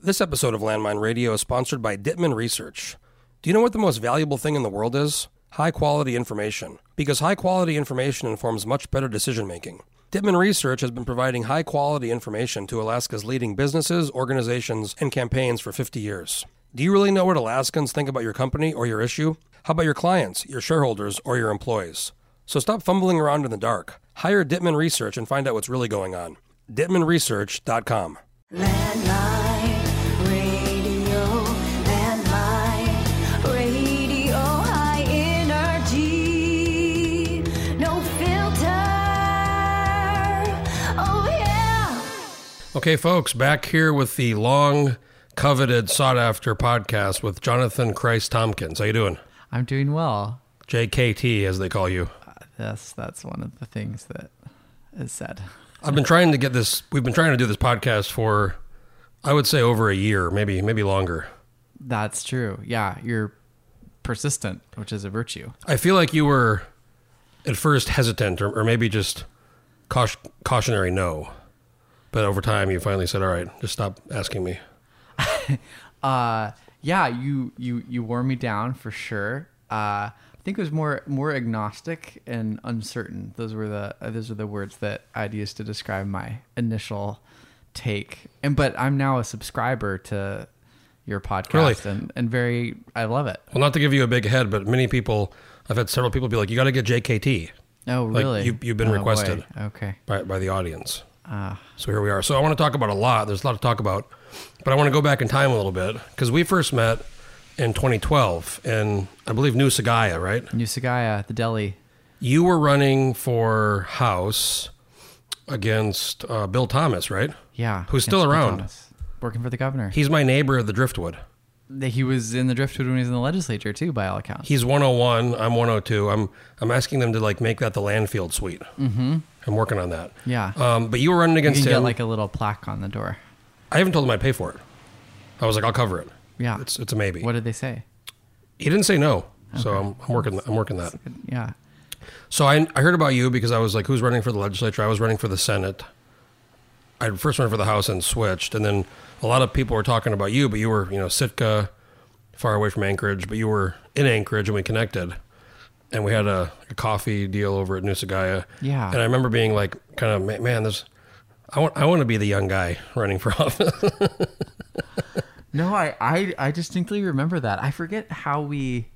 This episode of Landmine Radio is sponsored by Dittman Research. Do you know what the most valuable thing in the world is? High quality information. Because high quality information informs much better decision making. Dittman Research has been providing high quality information to Alaska's leading businesses, organizations, and campaigns for 50 years. Do you really know what Alaskans think about your company or your issue? How about your clients, your shareholders, or your employees? So stop fumbling around in the dark. Hire Dittman Research and find out what's really going on. DittmanResearch.com. Landline Okay, folks, back here with the long coveted sought after podcast with Jonathan Kreiss-Tomkins. How you doing? I'm doing well. JKT as they call you. Uh, yes, that's one of the things that is said. I've been trying to get this we've been trying to do this podcast for I would say over a year, maybe maybe longer. That's true. Yeah, you're persistent, which is a virtue. I feel like you were at first hesitant or, or maybe just caution, cautionary no. But over time you finally said, "All right, just stop asking me." Uh, yeah, you you you wore me down for sure. Uh, I think it was more more agnostic and uncertain. Those were the uh, those are the words that I'd use to describe my initial take. And but I'm now a subscriber to your podcast Really? and and very I love it. Well, not to give you a big head, but many people I've had several people be like, "You got to get JKT." Oh, Like, really? you- you've been Oh, boy. requested. Okay. by, by the audience. Ah. So here we are. So I want to talk about a lot. There's a lot to talk about, but I want to go back in time a little bit because we first met in 2012 in I believe New Sagaya, right? New Sagaya, the deli. You were running for House against uh, Bill Thomas, right? Yeah. Who's still around. Thomas, working for the governor. He's my neighbor of the Driftwood. He, he was in the driftwood when he was in the legislature too, by all accounts. He's 101. I'm 102. I'm I'm asking them to like make that the Landfield suite. Mm-hmm. I'm working on that. yeah. Um, but you were running you against can him. get like a little plaque on the door. I haven't told him I'd pay for it. I was like, I'll cover it. Yeah. It's it's a maybe. What did they say? He didn't say no, so I'm, I'm working. I'm working that. Yeah. So I, I heard about you because I was like, who's running for the legislature? I was running for the Senate. I first ran for the House and switched, and then a lot of people were talking about you, but you were you know Sitka, far away from Anchorage, but you were in Anchorage, and we connected, and we had a, a coffee deal over at New Sagaya. Yeah. and I remember being like, kind of man, this. I want, I want to be the young guy running for office. No, I, I, I distinctly remember that. I forget how we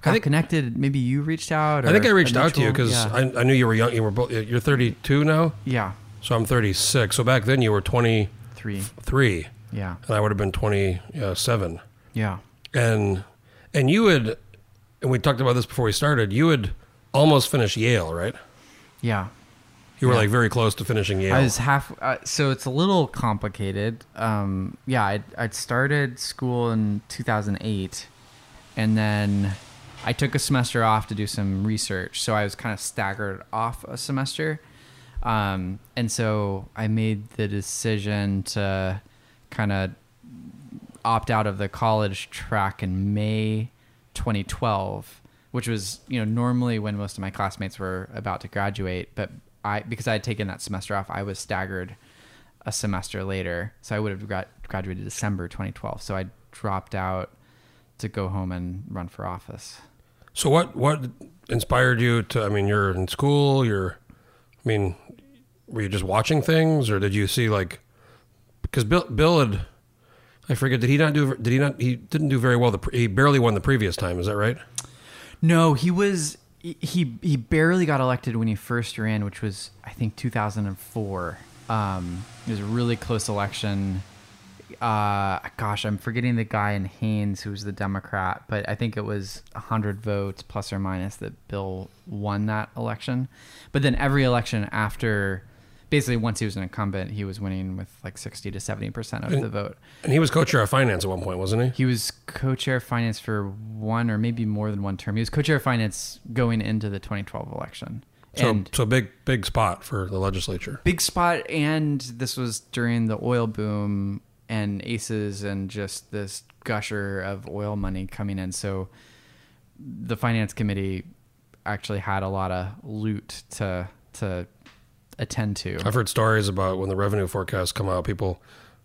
got think- connected. Maybe you reached out. Or I think I reached out to you because yeah. I, I knew you were young. You were both. You're 32 now. yeah, So I'm 36. So back then you were 23, three. Yeah, and I would have been 27. Uh, yeah, And and you had, and we talked about this before we started. You had almost finished Yale, right? yeah. You were Yeah. like very close to finishing Yale. I was half. Uh, so it's a little complicated. Um, yeah, I'd, I'd started school in 2008, and then I took a semester off to do some research. So I was kind of staggered off a semester, um, and so I made the decision to kind of opt out of the college track in May 2012, which was you know normally when most of my classmates were about to graduate, but I because I had taken that semester off, I was staggered a semester later, so I would have gra- graduated December 2012. So I dropped out to go home and run for office. so what what inspired you to? I mean, you're in school. You're, I mean, were you just watching things, or did you see like? Because Bill Bill had, I forget. Did he not do? Did he not? He didn't do very well. The he barely won the previous time. Is that right? No, he was he he barely got elected when he first ran, which was I think 2004. Um, it was a really close election. Uh, gosh, I'm forgetting the guy in Haines who was the Democrat, but I think it was 100 votes plus or minus that Bill won that election. But then every election after, basically once he was an incumbent, he was winning with like 60 to 70 percent of the vote. And he was co-chair of finance at one point, wasn't he? He was co-chair of finance for one or maybe more than one term. He was co-chair of finance going into the 2012 election. So, and so big, big spot for the legislature. big spot and this was during the oil boom and ACES and just this gusher of oil money coming in so the finance committee actually had a lot of loot to to attend to I've heard stories about when the revenue forecasts come out, people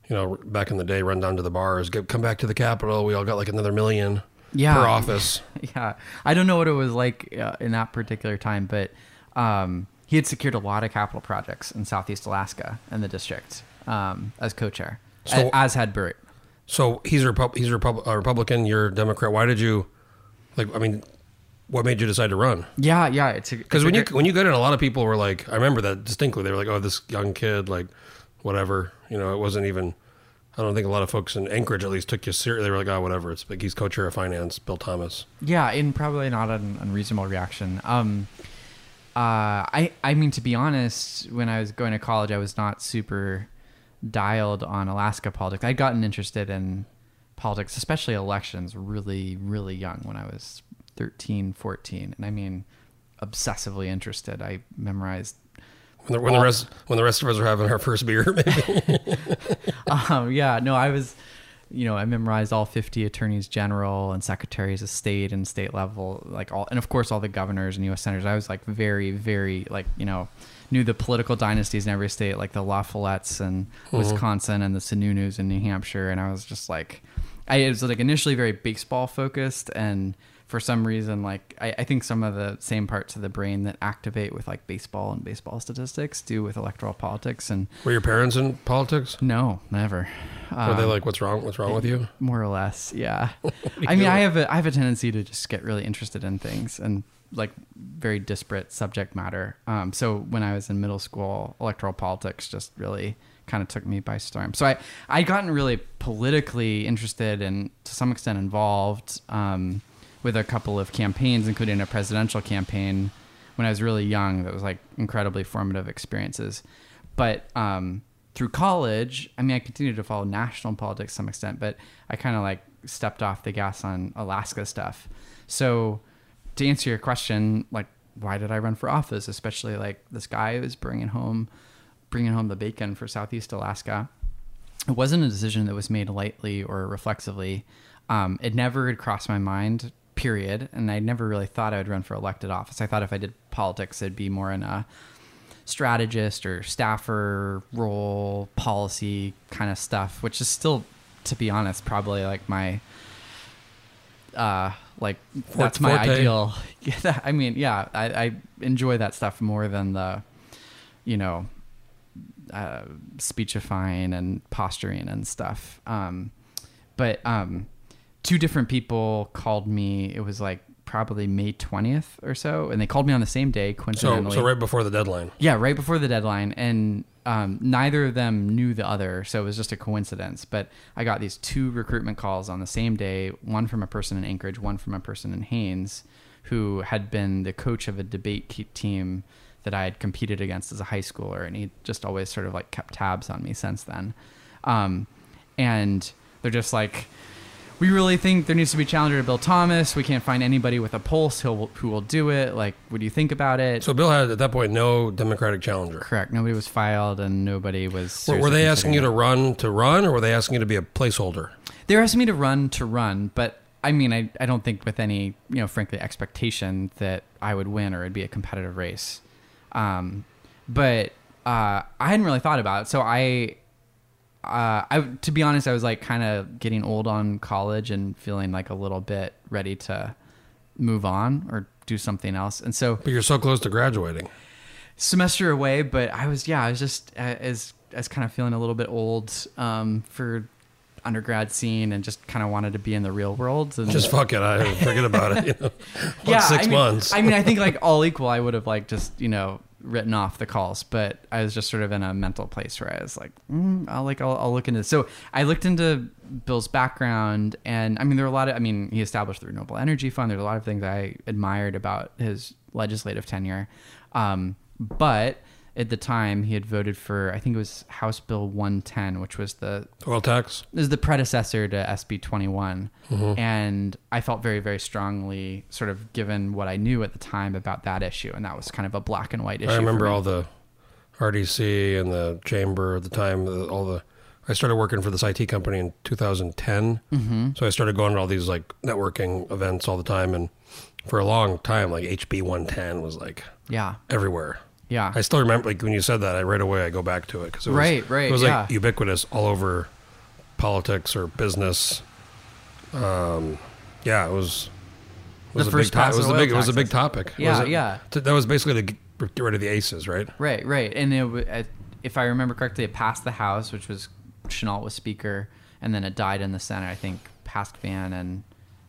you know, back in the day, run down to the bars, get come back to the Capitol. We all got like another million Yeah. per office. yeah, I don't know what it was like uh, in that particular time, but um, he had secured a lot of capital projects in Southeast Alaska and the district um, as co-chair, So- as had Bert. So he's a Repub- he's a, Repub- a Republican. You're a Democrat. Why did you, like? I mean, what made you decide to run? Yeah, yeah. It's Because when you when you got in, a lot of people were like, I remember that distinctly. They were like, "Oh, this young kid, like, whatever." You know, it wasn't even. I don't think a lot of folks in Anchorage at least took you seriously. They were like, "Oh, whatever." It's like he's co-chair of finance, Bill Thomas. Yeah, and probably not an unreasonable reaction. Um, uh, I I mean to be honest, when I was going to college, I was not super dialed on Alaska politics. I'd gotten interested in politics, especially elections, really really young when I was 13, 14. and I mean obsessively interested. I memorized When the, when the rest when the rest of us are having our first beer, maybe. um, yeah, no, I was, you know, I memorized all 50 attorneys general and secretaries of state and state level, like all, and of course all the governors and U.S. senators. I was like very, very, like, you know, knew the political dynasties in every state, like the La Follettes and Wisconsin and the Sununu's in New Hampshire. And I was just like, I it was like initially very baseball focused and for some reason, like I, I think some of the same parts of the brain that activate with like baseball and baseball statistics do with electoral politics. And were your parents in politics? no, never. Were they Um, like, "What's wrong? What's wrong with you?" more or less yeah i mean i have a i have a tendency to just get really interested in things and like very disparate subject matter um so when i was in middle school electoral politics just really kind of took me by storm so i i gotten really politically interested and to some extent involved um with a couple of campaigns including a presidential campaign when i was really young that was like incredibly formative experiences but um through college, I mean, I continued to follow national politics to some extent, but I kind of like stepped off the gas on Alaska stuff. So, to answer your question, like, why did I run for office? Especially like this guy who's bringing home, bringing home the bacon for Southeast Alaska. It wasn't a decision that was made lightly or reflexively. Um, it never had crossed my mind, period. And I never really thought I would run for elected office. I thought if I did politics, it'd be more in a strategist or staffer role, policy kind of stuff, which is still, to be honest, probably like my, uh, like that's my forte. ideal. Yeah, that- I mean, yeah, I, I enjoy that stuff more than the, you know, uh, speechifying and posturing and stuff. Um, but um, two different people called me. It was like probably May twentieth or so, and they called me on the same day. Coincidentally, so right before the deadline. yeah, right before the deadline, and um, neither of them knew the other, so it was just a coincidence. But I got these two recruitment calls on the same day: one from a person in Anchorage, one from a person in Haines, who had been the coach of a debate team that I had competed against as a high schooler, and he just always sort of like kept tabs on me since then. Um, and they're just like, we really think there needs to be a challenger to Bill Thomas. We can't find anybody with a pulse who who will do it. Like, what do you think about it? So Bill had at that point no Democratic challenger. Correct. Nobody was filed, and nobody was. Were, were they asking you to run to run, or were they asking you to be a placeholder? They were asking me to run to run, but I mean, I, I don't think with any you know, frankly, expectation that I would win or it'd be a competitive race. Um, but uh, I hadn't really thought about it, so I. Uh, I to be honest, I was like kind of getting old on college and feeling like a little bit ready to move on or do something else. And so But you're so close to graduating. semester away, but I was yeah, I was just uh, as as kind of feeling a little bit old um, for undergrad scene and just kind of wanted to be in the real world and Just fuck it. I forget about it. You know? What, six I mean, months. I mean, I think like all equal, I would have like just you know written off the calls, but I was just sort of in a mental place where I was like, mm, I'll like I'll, I'll look into. This. So I looked into Bill's background, and I mean, there were a lot of. I mean, he established the Renewable Energy Fund. There's a lot of things I admired about his legislative tenure, um, but at the time he had voted for I think it was House Bill 110, which was the Oil tax. is the predecessor to SB 21. Mm-hmm. And I felt very, very strongly, sort of given what I knew at the time about that issue. And that was kind of a black and white issue. I remember all the RDC and the chamber at the time. All the I started working for this IT company in 2010, mm-hmm. so I started going to all these like networking events all the time, and for a long time, like HB 110 was like Yeah. everywhere. Yeah. I still remember, like when you said that, I right away I go back to it because it was Right, right, It was like yeah. ubiquitous all over politics or business. Um, yeah, it was. It was The a first big to- It was a big. It was a big topic. Yeah, was a- yeah. t- That was basically the g- get rid of the ACES, right? Right, right. And it, if I remember correctly, it passed the House, which was Chenault was Speaker, and then it died in the Senate. I think passed Van and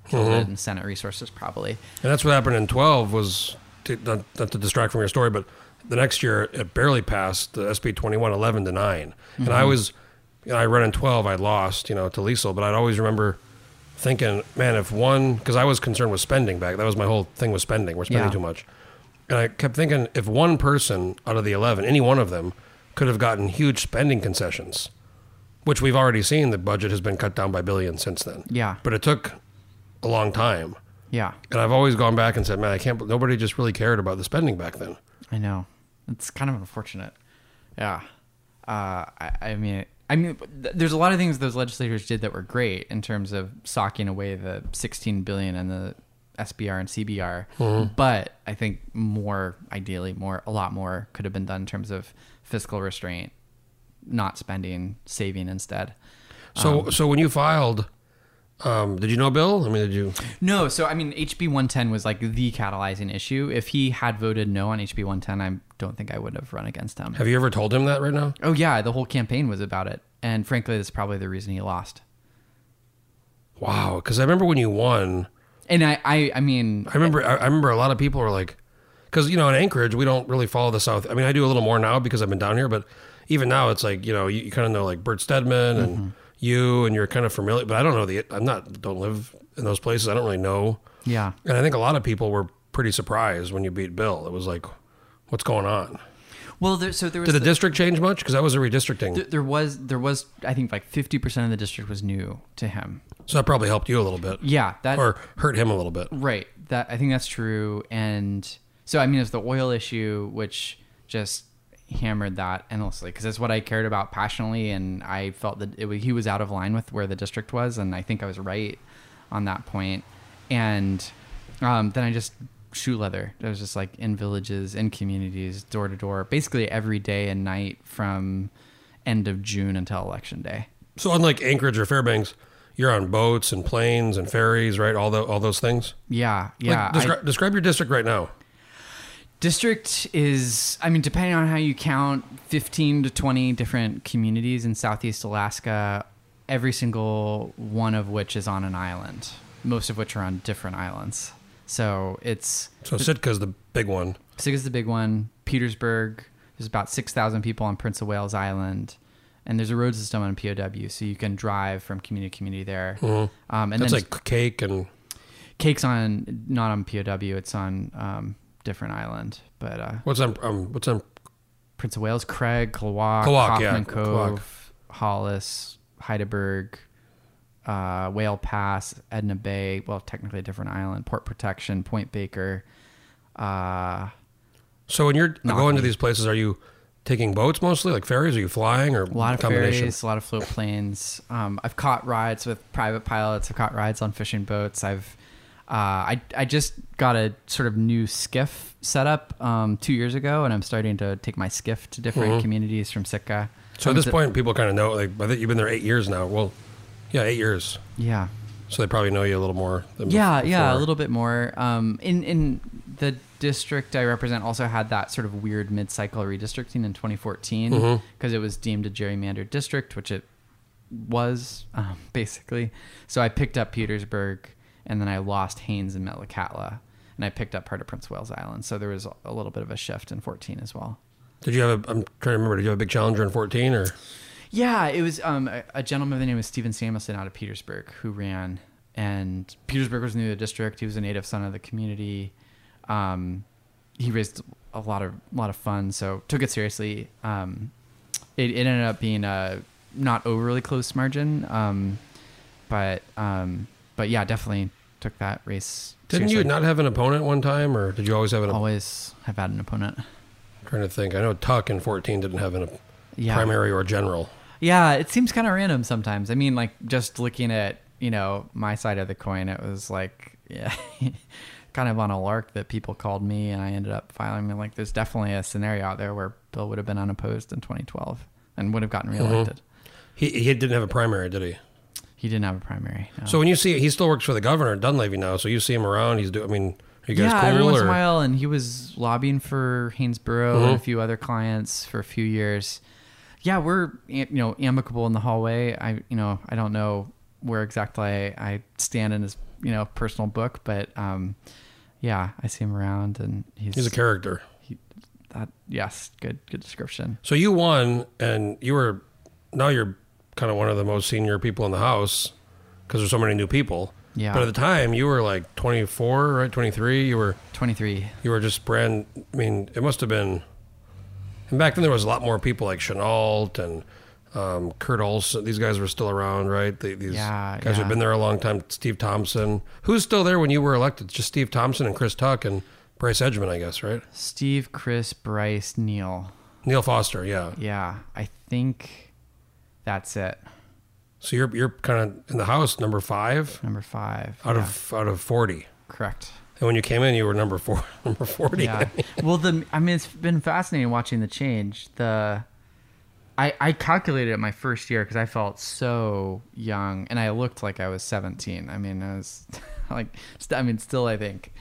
killed Mm-hmm. it in Senate Resources probably. And that's what happened in 12 was, to, not, not to distract from your story, but the next year it barely passed the SB 21 11 to 9. And I mm-hmm. was, you know, I ran in 12, I lost, you know, to Lesil, but I'd always remember thinking, man, if one, because I was concerned with spending back, that was my whole thing was spending. We're spending Yeah. too much. And I kept thinking, if one person out of the 11, any one of them, could have gotten huge spending concessions, which we've already seen, the budget has been cut down by billions since then. Yeah. But it took a long time. Yeah, And I've always gone back and said, man, I can't. Nobody just really cared about the spending back then. I know. It's kind of unfortunate. Yeah. Uh, I, I mean, I mean, there's a lot of things those legislators did that were great in terms of socking away the 16 billion and the SBR and CBR. But I think more, ideally, more, a lot more could have been done in terms of fiscal restraint, not spending, saving instead. So, so when you filed, um, did you know Bill? I mean, did you? No, so I mean, HB 110 was like the catalyzing issue. If he had voted no on HB 110, I don't think I would have run against him. Have you ever told him that right now? Oh yeah, the whole campaign was about it, and frankly, that's probably the reason he lost. Wow, because I remember when you won. And I, I, I mean, I remember. I, I remember a lot of people were like, because you know, in Anchorage, we don't really follow the South. I mean, I do a little more now because I've been down here, but even now, it's like you know, you, you kind of know like Bert Stedman and Mm-hmm. You, and you're kind of familiar. But I don't know the. I'm not. Don't live in those places. I don't really know. yeah, And I think a lot of people were pretty surprised when you beat Bill. It was like, what's going on? well, there, so there was Did the the- district change much? Because that was a redistricting. there, there was there was I think like 50 percent of the district was new to him. So that probably helped you a little bit, Yeah, that or hurt him a little bit. Right. That I think that's true. And so I mean, it's the oil issue which just hammered that endlessly because it's what I cared about passionately, and I felt that it he was out of line with where the district was, and I think I was right on that point. And um, then I just shoe leather. I was just like in villages, in communities, door to door, basically every day and night from end of June until election day. So unlike Anchorage or Fairbanks, you're on boats and planes and ferries, right? All the all those things. Yeah, Like, yeah. I- describe your district right now. District is, I mean, depending on how you count, 15 to 20 different communities in Southeast Alaska, every single one of which is on an island, most of which are on different islands. So it's, So Sitka's the big one. Sitka's the big one, Petersburg, there's about 6,000 people on Prince of Wales Island. And there's a road system on POW, so you can drive from community to community there. Um, and That's then like Kake and Kake's on, not on POW, it's on um, different island. But uh, what's on um what's on Prince of Wales, Craig, Klawock, Klawock, Coffman Klawock. Cove, Hollis, Hydaburg, uh, Whale Pass, Edna Bay. Well, technically a different island. Port Protection, Point Baker. Uh, So when you're Not going to these places, are you taking boats mostly, like ferries? Are you flying or a lot of ferries, a lot of float planes. Um, I've caught rides with private pilots. I've caught rides on fishing boats. I've I I just got a sort of new skiff set up um, two years ago, and I'm starting to take my skiff to different communities from Sitka. Mm-hmm. So at Um, this th- point, people kind of know. Like I think you've been there eight years now. Well, yeah, eight years. yeah, So they probably know you a little more. Than Yeah, before. yeah, a little bit more. Um, in in the district I represent, also had that sort of weird mid-cycle redistricting in 2014 because Mm-hmm. it was deemed a gerrymandered district, which it was um, basically. So I picked up Petersburg, and then I lost Haines and Metlakatla, and I picked up part of Prince Wales Island. So there was a little bit of a shift in 14 as well. Did you have a? I'm trying to remember. Did you have a big challenger in 14 or? Yeah, it was um, a, a gentleman by the name of Stephen Samuelson out of Petersburg who ran, and Petersburg was new to the district. He was a native son of the community. Um, he raised a lot of lot of funds, so took it seriously. Um, it, it ended up being a not overly close margin, um, but um, but yeah, definitely took that race. Didn't you not have an opponent one time, or did you always have an? always have had an opponent? I'm trying to think. I know Tuck in 14 didn't have an, a Yeah, primary or general. Yeah, it seems kind of random sometimes. I mean, like just looking at you know my side of the coin, it was like yeah, kind of on a lark that people called me, and I ended up filing. And like, there's definitely a scenario out there where Bill would have been unopposed in 2012 and would have gotten Mm-hmm. reelected. He he didn't have a primary, did he? He didn't have a primary. no. So when you see he still works for the governor at Dunleavy now, so you see him around. He's doing. I mean, are you guys yeah, cool? every once in a while, and he was lobbying for Haines Borough Mm-hmm. and a few other clients for a few years. Yeah, we're you know amicable in the hallway. I you know I don't know where exactly I, I stand in his you know personal book, but um, yeah, I see him around, and he's He's a character. that yes, good good description. So you won, and you were now you're kind of one of the most senior people in the house because there's so many new people. Yeah. But at the time, you were like 24, right? 23. You were Twenty three. you were just brand. I mean, it must have been. And back then, there was a lot more people like Chenault and um, Kurt Olson. These guys were still around, right? They, these Yeah, guys yeah. have been there a long time. Steve Thompson. Who's still there when you were elected? Just Steve Thompson and Chris Tuck and Bryce Edgmon, I guess, right? Steve, Chris, Bryce, Neil. Neil Foster, yeah. Yeah, I think that's it. So you're you're kind of in the house, number five Number five. out yeah, of out of forty. correct. And when you came in, you were number four, number forty. Yeah. well, the I mean, it's been fascinating watching the change. The I I calculated it my first year because I felt so young and I looked like I was 17. I mean, I was like, st- I mean, still I think.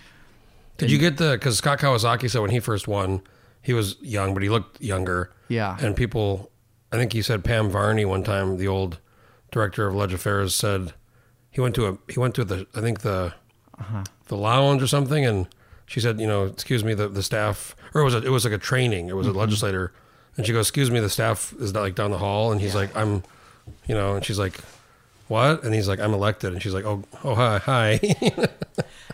Did you get the? Because Scott Kawasaki said when he first won, he was young, but he looked younger. Yeah. And people, I think he said Pam Varni one time, the old director of Ledge Affairs, said he went to a he went to the I think the Uh-huh. the lounge or something, and she said, you know, excuse me, the the staff, or it was a, it was like a training. It was Mm-hmm. a legislator, and she goes, excuse me, the staff is like down the hall, and he's like, I'm, you know, and she's like. What? And he's like, I'm elected. And she's like, oh, oh, hi, hi.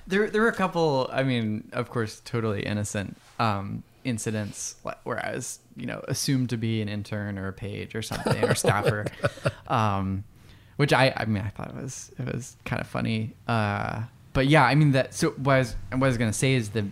There, there were a couple. I mean, of course, totally innocent um, incidents where I was, you know, assumed to be an intern or a page or something or staffer, um, which I, I mean, I thought it was it was kind of funny. Uh, but yeah, I mean that. So what I was, what I was gonna say is the,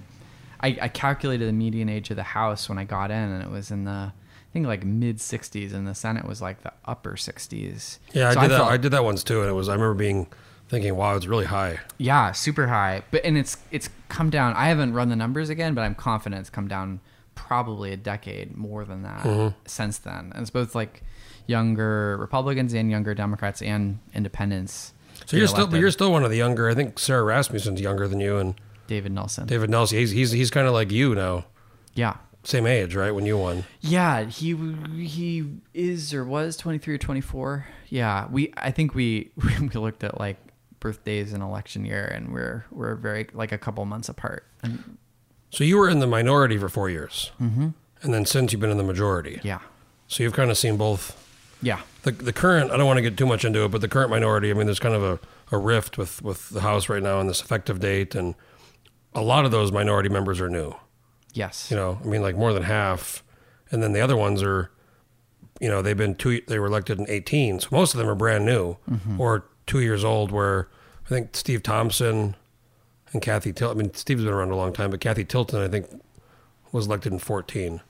I, I calculated the median age of the house when I got in, and it was in the, I think like mid 60s, and the Senate was like the upper 60s. Yeah, So I did that. felt- I did that once too, and it was. I remember being thinking, "Wow, it's really high." Yeah, super high. But and it's it's come down. I haven't run the numbers again, but I'm confident it's come down probably a decade more than that Mm-hmm. since then. And it's both like younger Republicans and younger Democrats and independents. So you're still, but you're still one of the younger. I think Sara Rasmussen's younger than you, and David Nelson. David Nelson. He's he's he's kind of like you now, Yeah. same age, right? When you won. Yeah, he he is or was 23 or 24. Yeah, we I think we we looked at like birthdays and election year and we're we're very like a couple months apart. And So you were in the minority for four years, mm-hmm. and then since you've been in the majority. yeah. So you've kind of seen both. Yeah. The the current. I don't want to get too much into it, but the current minority. I mean, there's kind of a, a rift with with the House right now and this effective date, and a lot of those minority members are new. Yes. you know i mean like more than half and then the other ones are you know they've been two they were elected in 18 so most of them are brand new or two years old where i think steve thompson and cathy tilton i mean steve's been around a long time but cathy tilton i think was elected in 14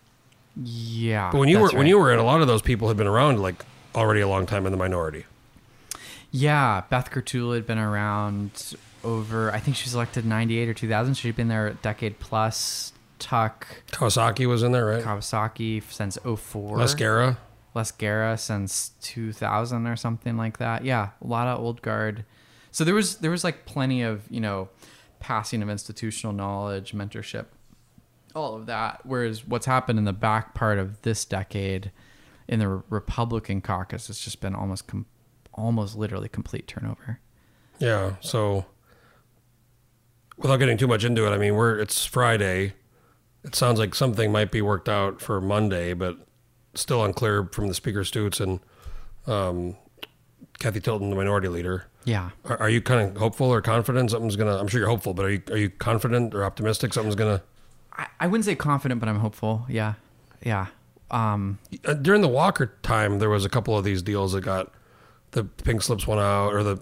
Yeah. but when you were that's when you were in a lot of those people had been around like already a long time in the minority Yeah, Beth Kerttula had been around over. I think she was elected '98 or 2000. She'd been there a decade plus. Tuck kawasaki was in there right Kawasaki since 04. les Gara. Les Gara since 2000 or something like that. Yeah, a lot of old guard. So there was there was like plenty of you know passing of institutional knowledge, mentorship, all of that. Whereas what's happened in the back part of this decade in the Republican caucus has just been almost com- almost literally complete turnover. Yeah. So, without getting too much into it, I mean, we're it's Friday. It sounds like something might be worked out for Monday, but still unclear from the Speaker Stutes and um, Cathy Tilton, the Minority Leader. Yeah. Are, are you kind of hopeful or confident something's gonna? I'm sure you're hopeful, but are you are you confident or optimistic something's gonna? I, I wouldn't say confident, but I'm hopeful. Yeah. Yeah. Um, Uh, during the Walker time, there was a couple of these deals that got the pink slips went out or the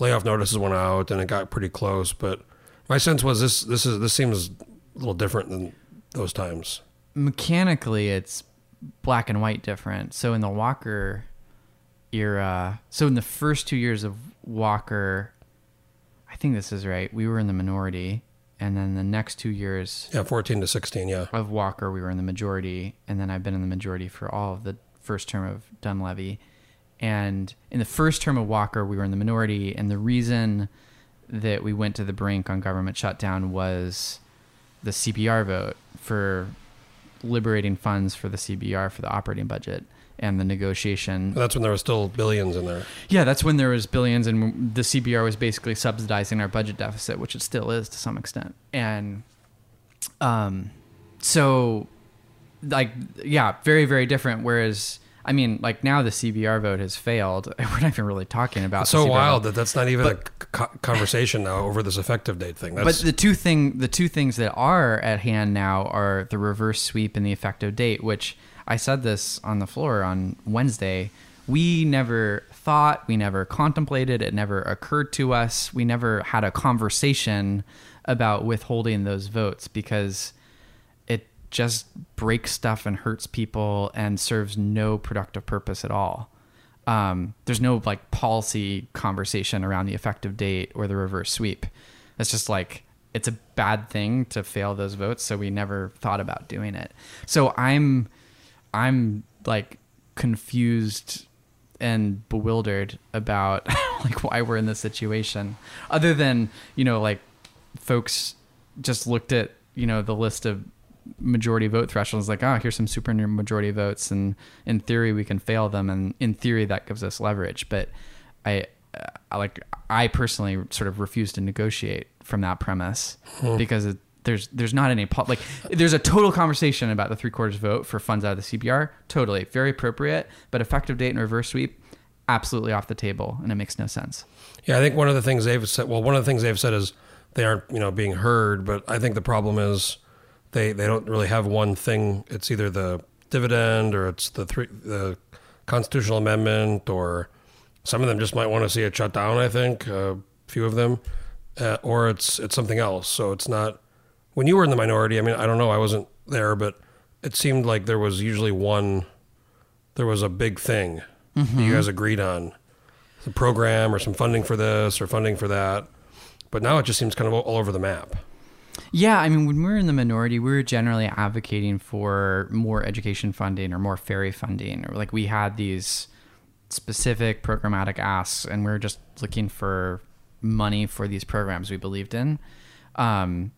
layoff notices went out, and it got pretty close. But my sense was this this is this seems a little different than those times. mechanically it's black and white different. So in the Walker era, uh, so in the first two years of Walker, I think this is right. We were in the minority, and then the next two years Yeah, 14 to 16, yeah. of Walker, we were in the majority, and then I've been in the majority for all of the first term of Dunleavy. And in the first term of Walker, we were in the minority, and the reason that we went to the brink on government shutdown was the CBR vote for liberating funds for the CBR for the operating budget and the negotiation. That's when there was still billions in there. Yeah, that's when there was billions, and the CBR was basically subsidizing our budget deficit, which it still is to some extent. And um, so, like, yeah, very very different. Whereas, I mean, like now the CBR vote has failed. We're not even really talking about It's so wild vote. that that's not even But- a co- conversation now over this effective date thing. That's, But the two thing, the two things that are at hand now are the reverse sweep and the effective date. Which I said this on the floor on Wednesday. We never thought, we never contemplated, it never occurred to us. We never had a conversation about withholding those votes because it just breaks stuff and hurts people and serves no productive purpose at all. Um, there's no like policy conversation around the effective date or the reverse sweep. It's just like it's a bad thing to fail those votes, so we never thought about doing it. So I'm I'm like confused and bewildered about like why we're in this situation. Other than you know like folks just looked at you know the list of majority vote thresholds like oh here's some super majority votes and in theory we can fail them and in theory that gives us leverage. But i I like i personally sort of refuse to negotiate from that premise hmm. because it, there's there's not any like there's a total conversation about the three quarters vote for funds out of the cbr totally very appropriate but effective date and reverse sweep absolutely off the table and it makes no sense Yeah, I think one of the things they've said. Well, one of the things they've said is they aren't, you know, being heard. But I think the problem is they they don't really have one thing. It's either the dividend or it's the three the constitutional amendment, or some of them just might want to see it shut down. I think a few of them, uh, or it's it's something else. So it's not. When you were in the minority, I mean, I don't know. I wasn't there, but it seemed like there was usually one. There was a big thing that you guys agreed on some program or some funding for this or funding for that. But now it just seems kind of all over the map. Yeah, I mean, when we were in the minority, we were generally advocating for more education funding or more ferry funding, or like we had these specific programmatic asks, and we were just looking for money for these programs we believed in. Um,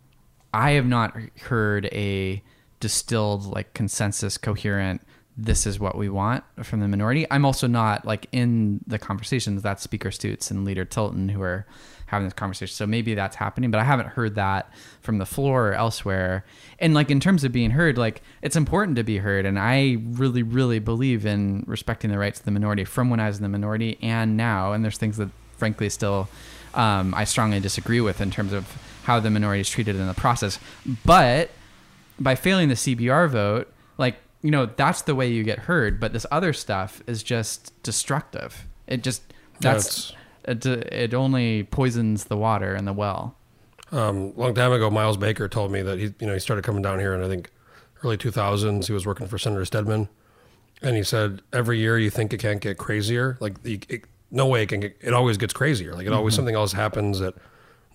I have not heard a distilled, like consensus, coherent. This is what we want from the minority. I'm also not like in the conversations. That's Speaker Stutes and Leader Tilton who are having this conversation. So maybe that's happening, but I haven't heard that from the floor or elsewhere. And like in terms of being heard, like it's important to be heard. And I really, really believe in respecting the rights of the minority from when I was in the minority and now. And there's things that frankly still um, I strongly disagree with in terms of how the minority is treated in the process. But by failing the CBR vote, like you know, that's the way you get heard. But this other stuff is just destructive. It just that's it, it only poisons the water in the well. Um, a long time ago, Miles Baker told me that he, you know, he started coming down here in I think early 2000s. He was working for Senator Stedman, and he said every year you think it can't get crazier. Like the, it, no way it can get. It always gets crazier. Like it always something else happens that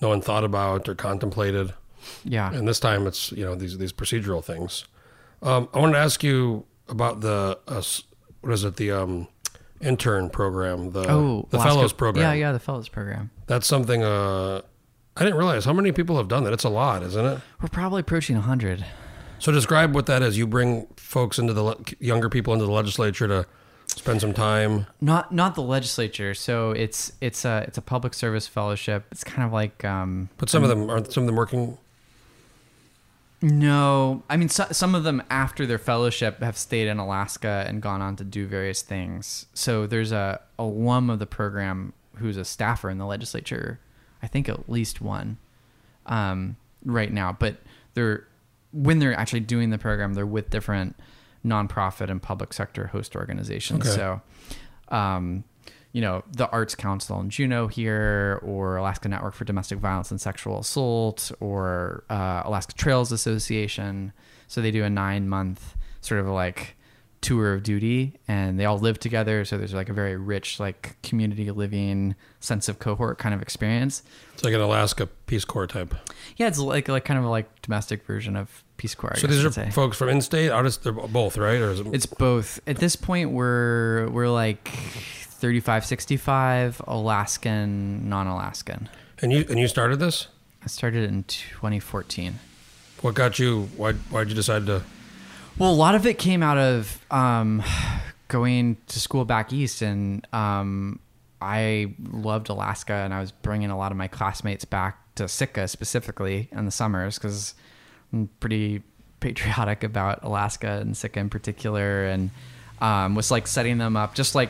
no one thought about or contemplated. Yeah. and this time it's you know these these procedural things. Um, I wanted to ask you about the uh, what is it the um, intern program the oh, the Alaska- fellows program. Yeah, yeah, the fellows program. That's something. Uh, I didn't realize how many people have done that. It's a lot, isn't it? We're probably approaching a hundred. So describe what that is. You bring folks into the le- younger people into the legislature to spend some time. Not not the legislature. So it's it's a it's a public service fellowship. It's kind of like um, But some of them aren't. Some of them working. No, I mean so, some of them after their fellowship have stayed in Alaska and gone on to do various things. So there's a alum of the program who's a staffer in the legislature. I think at least one um, right now, but they're when they're actually doing the program, they're with different nonprofit and public sector host organizations. Okay. So, um, you know, the Arts Council in Juneau here, or Alaska Network for Domestic Violence and Sexual Assault, or uh, Alaska Trails Association. So they do a nine month sort of like tour of duty and they all live together so there's like a very rich like community living sense of cohort kind of experience It's like an Alaska Peace Corps type. yeah it's like like kind of a like domestic version of peace corps I So these are say. folks from in-state, out of they're both, right? Or is it, it's both at this point we're we're like 35 65 alaskan non-alaskan and you and you started this? i started in 2014 What got you? Why why'd you decide to? Well, a lot of it came out of um, going to school back east, and um, I loved Alaska, and I was bringing a lot of my classmates back to Sitka specifically in the summers because pretty patriotic about Alaska and Sitka in particular, and um, was like setting them up just like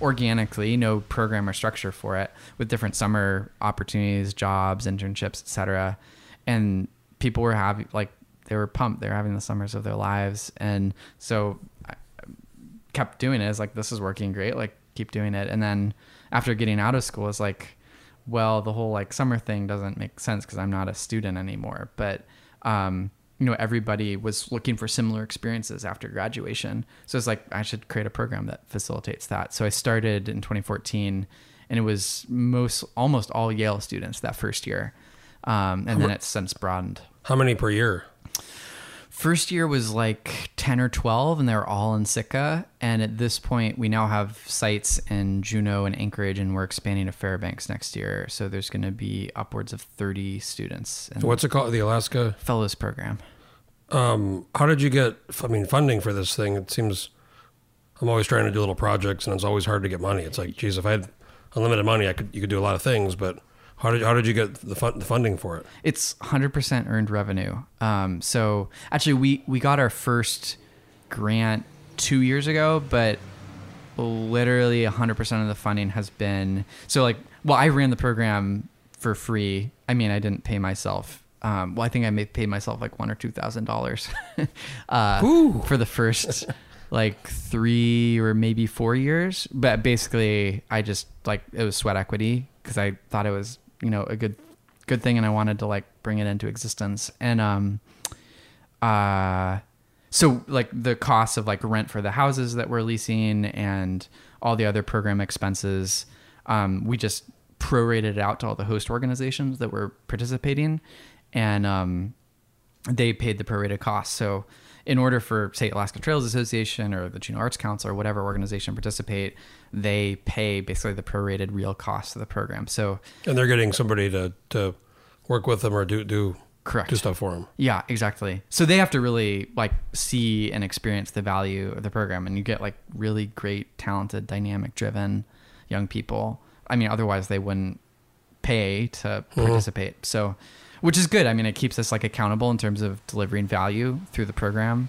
organically, no program or structure for it, with different summer opportunities, jobs, internships, etc. And people were having like they were pumped. They were having the summers of their lives, and so I kept doing it. It's like this is working great. Like keep doing it. And then after getting out of school, it's like, well, the whole like summer thing doesn't make sense because I'm not a student anymore. But um, you know, everybody was looking for similar experiences after graduation. So it's like I should create a program that facilitates that. So I started in 2014, and it was most almost all Yale students that first year, um, and then it's since broadened. How many per year? First year was like 10 or 12, and they were all in Sitka. And at this point, we now have sites in Juneau and Anchorage, and we're expanding to Fairbanks next year. So there's going to be upwards of 30 students So what's it called? The Alaska. fellows program. Um, how did you get? I mean, funding for this thing? It seems I'm always trying to do little projects, and it's always hard to get money. It's like, geez, if I had unlimited money, I could you could do a lot of things. But how did how did you get the, fun, the funding for it? It's 100% earned revenue. Um, so actually, we, we got our first grant two years ago, but literally 100% of the funding has been so like well i ran the program for free i mean i didn't pay myself um, well i think i may paid myself like one or two thousand dollars uh, for the first like three or maybe four years but basically i just like it was sweat equity because i thought it was you know a good good thing and i wanted to like bring it into existence. And um uh so like the cost of like rent for the houses that we're leasing and all the other program expenses um, we just prorated it out to all the host organizations that were participating. And um, they paid the prorated cost. So in order for say alaska trails association or the juneau arts council or whatever organization participate they pay basically the prorated real cost of the program so And they're getting somebody to to work with them or do do Correct. do stuff for them. Yeah, exactly. So they have to really like see and experience the value of the program, and you get like really great, talented, dynamic, driven young people. I mean, otherwise they wouldn't pay to mm-hmm. participate. So, which is good. I mean, it keeps us like accountable in terms of delivering value through the program.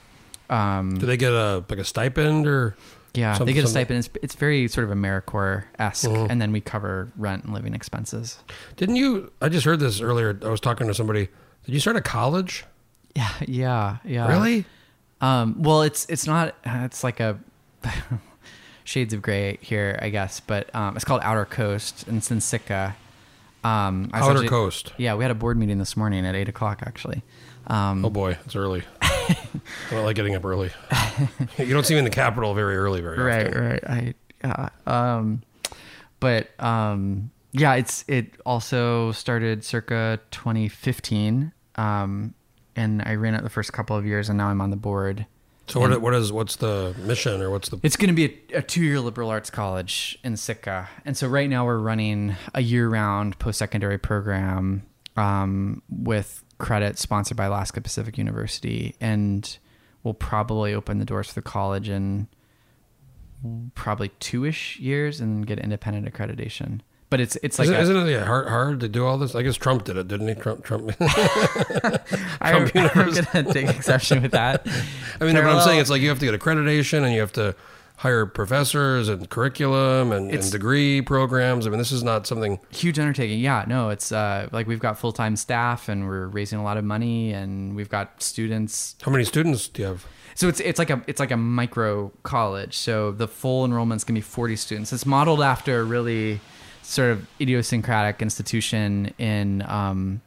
Um, Do they get a like a stipend or? yeah, some- they get a stipend. It's, it's very sort of AmeriCorps esque, Mhm. and then we cover rent and living expenses. Didn't you? I just heard this earlier. I was talking to somebody. Did you start a college? Yeah, yeah, yeah. Really? Um, well, it's it's not. It's like a shades of gray here, I guess. But um, it's called Outer Coast, and it's in Sitka. Um, I Outer Coast. Yeah, we had a board meeting this morning at eight o'clock, actually. Um, Oh boy, it's early. I don't like getting up early. you don't see me in the Capitol very early, very right, often. right. I yeah. Um, but um, yeah, it's it also started circa 2015. Um, and I ran it the first couple of years, and now I'm on the board. So what? What is? What's the mission or what's the? It's going to be a, a two-year liberal arts college in Sitka, and so right now we're running a year-round post-secondary program um, with credit sponsored by Alaska Pacific University, and we'll probably open the doors for the college in probably two-ish years and get independent accreditation. But it's it's like isn't, a- isn't it yeah, hard, hard to do all this? I guess Trump did it, didn't he? Trump. Trump. I'm, I'm going to take exception with that. I mean, but I'm saying it's like you have to get accreditation and you have to hire professors and curriculum and, and degree programs. I mean, this is not something. huge undertaking yeah no it's uh like we've got full-time staff and we're raising a lot of money and we've got students How many students do you have? so it's it's like a it's like a micro college so the full enrollment's gonna be 40 students it's modeled after a really sort of idiosyncratic institution in um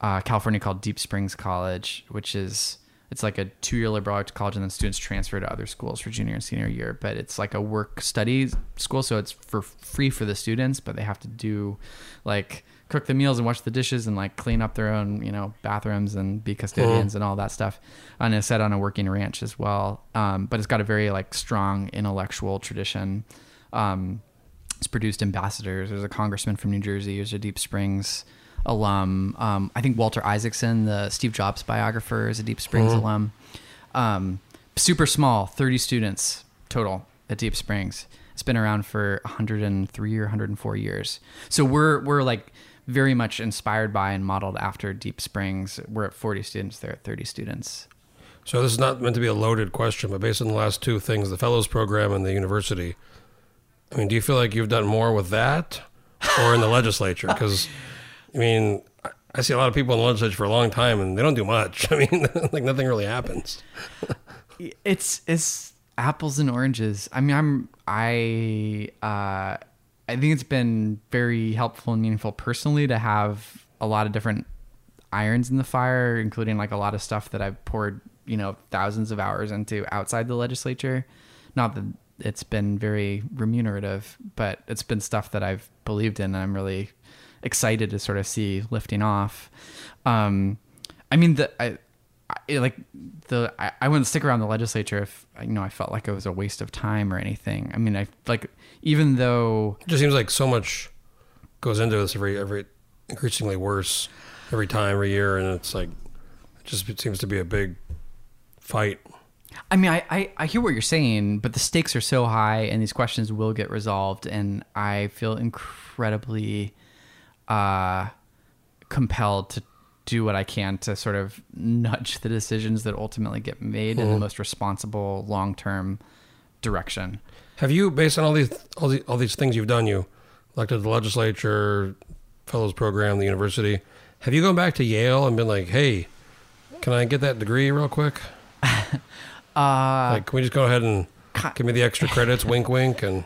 uh, california called deep springs college which is it's like a two-year liberal arts college, and then students transfer to other schools for junior and senior year. But it's like a work study school, so it's for free for the students, but they have to do like cook the meals and wash the dishes and like clean up their own you know bathrooms and be custodians and all that stuff. And it's set on a working ranch as well, um, but it's got a very like strong intellectual tradition. Um, it's produced ambassadors. There's a congressman from New Jersey. There's a Deep Springs alum. Um, I think Walter Isaacson, the Steve Jobs biographer, is a Deep Springs alum. Um, super small, 30 students total at Deep Springs. It's been around for 103 or 104 years. So we're we're like very much inspired by and modeled after Deep Springs. We're at 40 students. They're at 30 students. So this is not meant to be a loaded question, but based on the last two things, the fellows program and the university, I mean, do you feel like you've done more with that or in the legislature? Because, I mean, I- see a lot of people in the legislature for a long time and they don't do much. I mean, like nothing really happens. it's it's apples and oranges. I mean, I'm I uh, I think it's been very helpful and meaningful personally to have a lot of different irons in the fire, including like a lot of stuff that I've poured you know thousands of hours into outside the legislature. Not that it's been very remunerative, but it's been stuff that I've believed in. And I'm really excited to sort of see lifting off. Um, I mean, the I, I like the I, I wouldn't stick around the legislature if you know I felt like it was a waste of time or anything. I mean, I like even though It just seems like so much goes into this every every increasingly worse every time every year, and it's like it just seems to be a big fight. I mean, I, I, I hear what you're saying, but the stakes are so high and these questions will get resolved. And I feel incredibly uh, compelled to do what I can to sort of nudge the decisions that ultimately get made in the most responsible long term direction. Have you, based on all these all these all these things you've done, you elected the legislature, fellows program, the university. Have you gone back to Yale and been like, hey, can I get that degree real quick? Uh, Like, can we just go ahead and give me the extra credits? wink, wink. And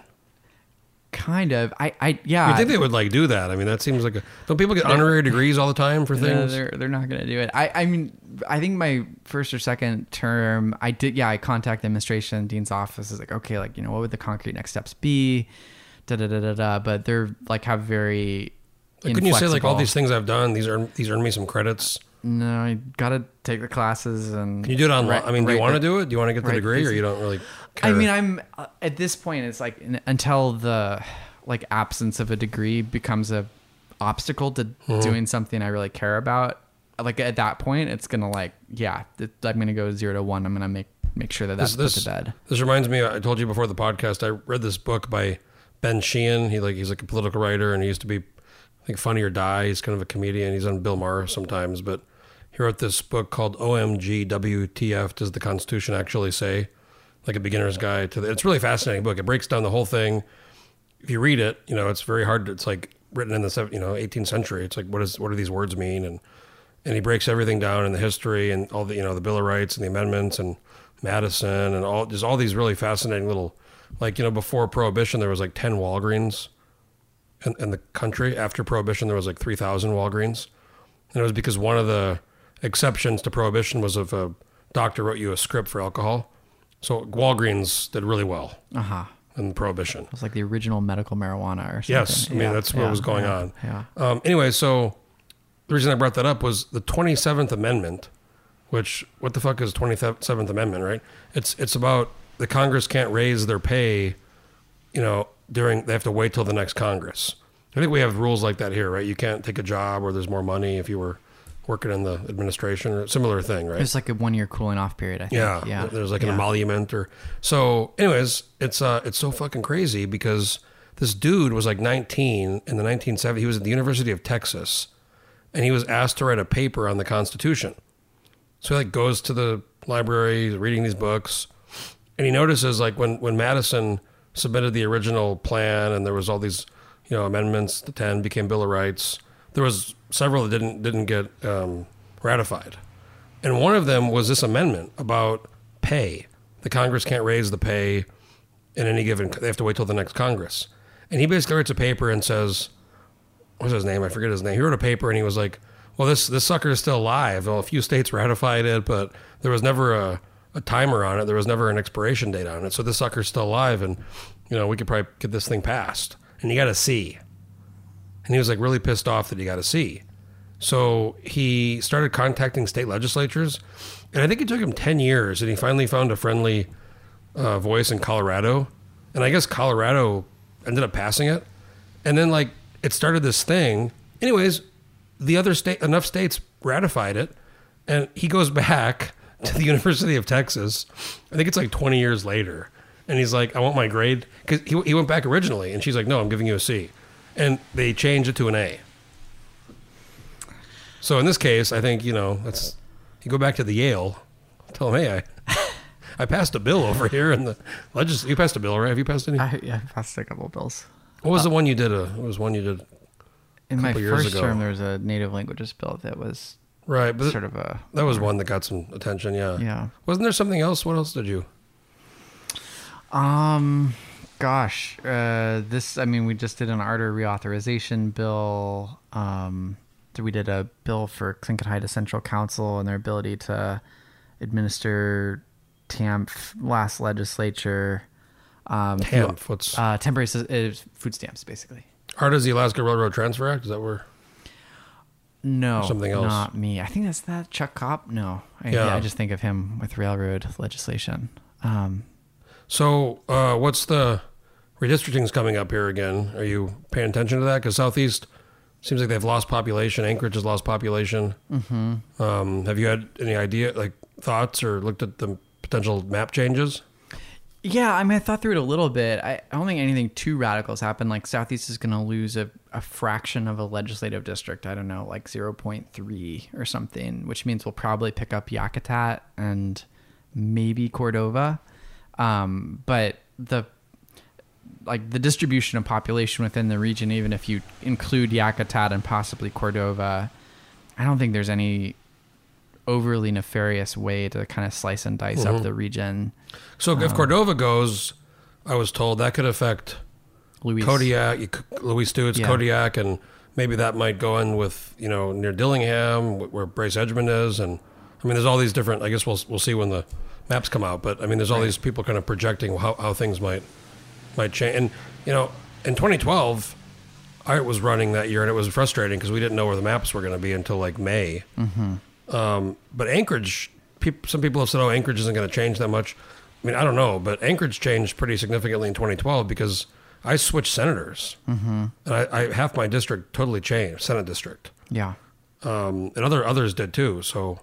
kind of. I, I yeah. I think they would like do that. I mean, that seems like a. Don't people get honorary degrees all the time for No, things? they're they're not gonna do it. I I mean I think my first or second term I did yeah I contact the administration dean's office is like okay like you know what would the concrete next steps be, da da da da da. But they're like have very. Like, couldn't you say like all these things I've done? These earn these earn me some credits. No, I gotta take the classes and. Can you do it online? I mean, do you want to do it? Do you want to get the degree, or you don't really? Care? I mean, I'm uh, at this point. It's like n- until the like absence of a degree becomes a obstacle to Mm-hmm. doing something I really care about. Like at that point, it's gonna like yeah, it, I'm gonna go zero to one. I'm gonna make make sure that that's this, put to bed. This reminds me. I told you before the podcast. I read this book by Ben Sheehan. He like he's like a political writer, and he used to be, think, Funny or Die. He's kind of a comedian. He's on Bill Maher sometimes, but he wrote this book called OMG WTF Does the Constitution Actually Say? Like a beginner's guide to the. It's really fascinating book. It breaks down the whole thing. If you read it, you know it's very hard. To, it's like written in the you know 18th century. It's like what is what do these words mean and and he breaks everything down in the history and all the you know the Bill of Rights and the amendments and Madison and all just all these really fascinating little like you know before Prohibition there was like ten Walgreens in, in the country. After Prohibition there was like three thousand Walgreens, and it was because one of the exceptions to Prohibition was if a doctor wrote you a script for alcohol. So Walgreens did really well Uh huh. in Prohibition. It was like the original medical marijuana or something. Yes, I mean that's what Yeah, was going yeah, on. Yeah. Um, anyway, so the reason I brought that up was the Twenty Seventh Amendment, which what the fuck is Twenty Seventh Amendment, right? It's it's about the Congress can't raise their pay, you know, during they have to wait till the next Congress. I think we have rules like that here, right? You can't take a job where there's more money if you were working in the administration or similar thing, right? It's like a one year cooling off period. I think. Yeah, Yeah. There's like an Yeah. emolument or so. Anyways, it's uh, it's so fucking crazy because this dude was like 19 in the 1970s. He was at the University of Texas, and he was asked to write a paper on the Constitution. So he like goes to the library, reading these books, and he notices like when when Madison submitted the original plan, and there was all these you know amendments. The ten became Bill of Rights. There was several that didn't didn't get um, ratified. And one of them was this amendment about pay. The Congress can't raise the pay in any given. They have to wait till the next Congress. And he basically writes a paper and says, "What's his name? I forget his name." He wrote a paper and he was like, well, this this sucker is still alive. Well, a few states ratified it, but there was never a, a timer on it. There was never an expiration date on it. So this sucker's still alive, and you know we could probably get this thing passed. And you got a C. And he was like really pissed off that he got a C. So he started contacting state legislatures, and I think it took him ten years, and he finally found a friendly uh, voice in Colorado, and I guess Colorado ended up passing it, and then like it started this thing. Anyways, the other state, enough states ratified it, and he goes back to the University of Texas. I think it's like 20 years later, and he's like, "I want my grade," because he he went back originally, and she's like, "No, I'm giving you a C," and they changed it to an A. So in this case, I think you know that's you go back to the Yale, tell them, "Hey, I I passed a bill over here in the legis. You passed a bill, right? Have you passed any? I, yeah, I passed a couple bills. What was the one you did? Uh, what was one you did? In my first ago. term, there was a native languages bill that was Right, but sort of a that was one that got some attention. Yeah. yeah. Wasn't there something else? What else did you? Um, gosh, uh, this. I mean, we just did an arter reauthorization bill. Um, we did a bill for Tlingit Central Council and their ability to administer TANF last legislature. Um, TANF. What's Uh, temporary uh, food stamps, basically. Art is the Alaska Railroad Transfer Act? Is that where? No, Something else. Not me. I think that's that Chuck Kopp. No, I, Yeah. yeah, I just think of him with railroad legislation. Um, So, uh, what's the redistricting's coming up here again? Are you paying attention to that? Because Southeast seems like they've lost population. Anchorage has lost population. Mm-hmm. Um, have you had any idea, like thoughts, or looked at the potential map changes? Yeah, I mean, I thought through it a little bit. I, I don't think anything too radical has happened. Like Southeast is going to lose a, a fraction of a legislative district. I don't know, like zero point three or something, which means we'll probably pick up Yakutat and maybe Cordova. Um, but the like the distribution of population within the region, even if you include Yakutat and possibly Cordova, I don't think there's any overly nefarious way to kind of slice and dice Mhm. up the region. So, Um, if Cordova goes, I was told that could affect Louise. Kodiak, Louise Stutes's Yeah. Kodiak, and maybe that might go in with you know near Dillingham, where Bryce Edgmon is, and I mean, there's all these different. I guess we'll we'll see when the maps come out, but I mean, there's all Right. these people kind of projecting how, how things might might change. And you know, in 2012, I was running that year, and it was frustrating because we didn't know where the maps were going to be until like May. Um, but Anchorage, peop some people have said, "Oh, Anchorage isn't going to change that much." I mean, I don't know, but Anchorage changed pretty significantly in 2012 because I switched senators, mm-hmm. and I, I half my district totally changed, Senate district, Yeah. um, and other others did too. So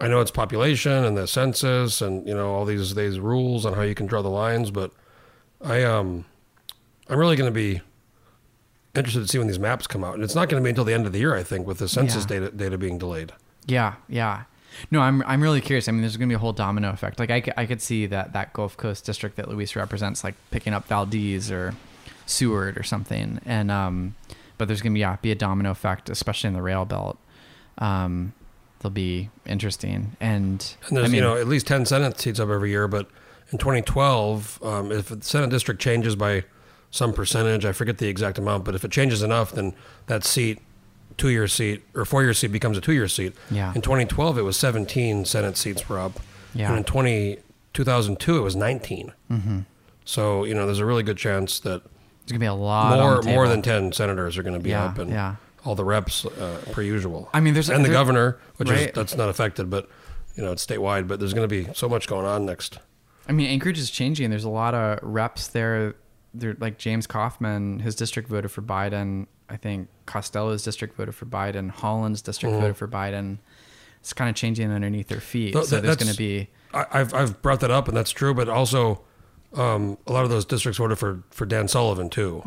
I know it's population and the census, and you know all these these rules on how you can draw the lines. But I um, I'm really going to be interested to see when these maps come out, and it's not going to be until the end of the year, I think, with the census Yeah. data data being delayed. Yeah, yeah. No, I'm I'm really curious. I mean, there's going to be a whole domino effect. Like I, I could see that that Gulf Coast district that Louise represents, like picking up Valdez or Seward or something, and um, but there's going to be yeah, be a domino effect, especially in the rail belt. Um, they'll be interesting, and, And there's I mean, you know at least ten Senate seats up every year, but in 2012, um, if the Senate district changes by some percentage, I forget the exact amount, but if it changes enough, then that seat, two year seat or four year seat becomes a two year seat. Yeah. In 2012, it was 17 Senate seats were up. Yeah. And in 20, 2002, it was 19. mm-hmm. So you know there's a really good chance that there's going to be a lot more more than 10 senators are going to be yeah, up, and yeah. all the reps uh, per usual. I mean, there's and the governor, which is that's not affected, but you know it's statewide. But there's going to be so much going on next. I mean, Anchorage is changing. There's a lot of reps there. They're like James Kaufman, his district voted for Biden. I think Costello's district voted for Biden. Holland's district Mhm. voted for Biden. It's kind of changing underneath their feet. Th- so there's going to be I, I've I've brought that up, and that's true. But also, um, a lot of those districts voted for for Dan Sullivan too,